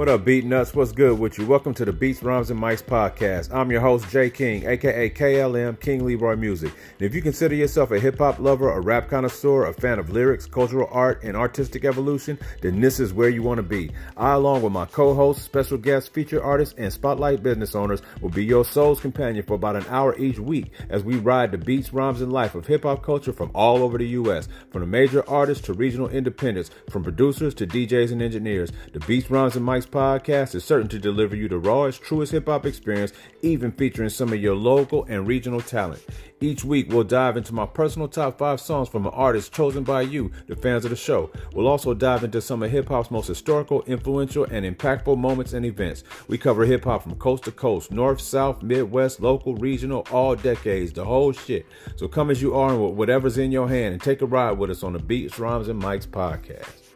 What up, Beat Nuts? What's good with you? Welcome to the Beats, Rhymes, and Mics podcast. I'm your host, Jay King, aka KLM, King Leroy Music. And if you consider yourself a hip hop lover, a rap connoisseur, a fan of lyrics, cultural art, and artistic evolution, then this is where you want to be. I, along with my co hosts, special guests, feature artists, and spotlight business owners, will be your soul's companion for about an hour each week as we ride the beats, rhymes, and life of hip hop culture from all over the U.S., from the major artists to regional independents, from producers to DJs and engineers. The Beats, Rhymes, and Mics podcast is certain to deliver you the rawest, truest hip hop experience, even featuring some of your local and regional talent. Each week, we'll dive into my personal top five songs from an artist chosen by you, the fans of the show. We'll also dive into some of hip hop's most historical, influential, and impactful moments and events. We cover hip hop from coast to coast, north, south, midwest, local, regional, all decades, the whole shit. So come as you are and with whatever's in your hand and take a ride with us on the Beats, Rhymes, and Mics podcast.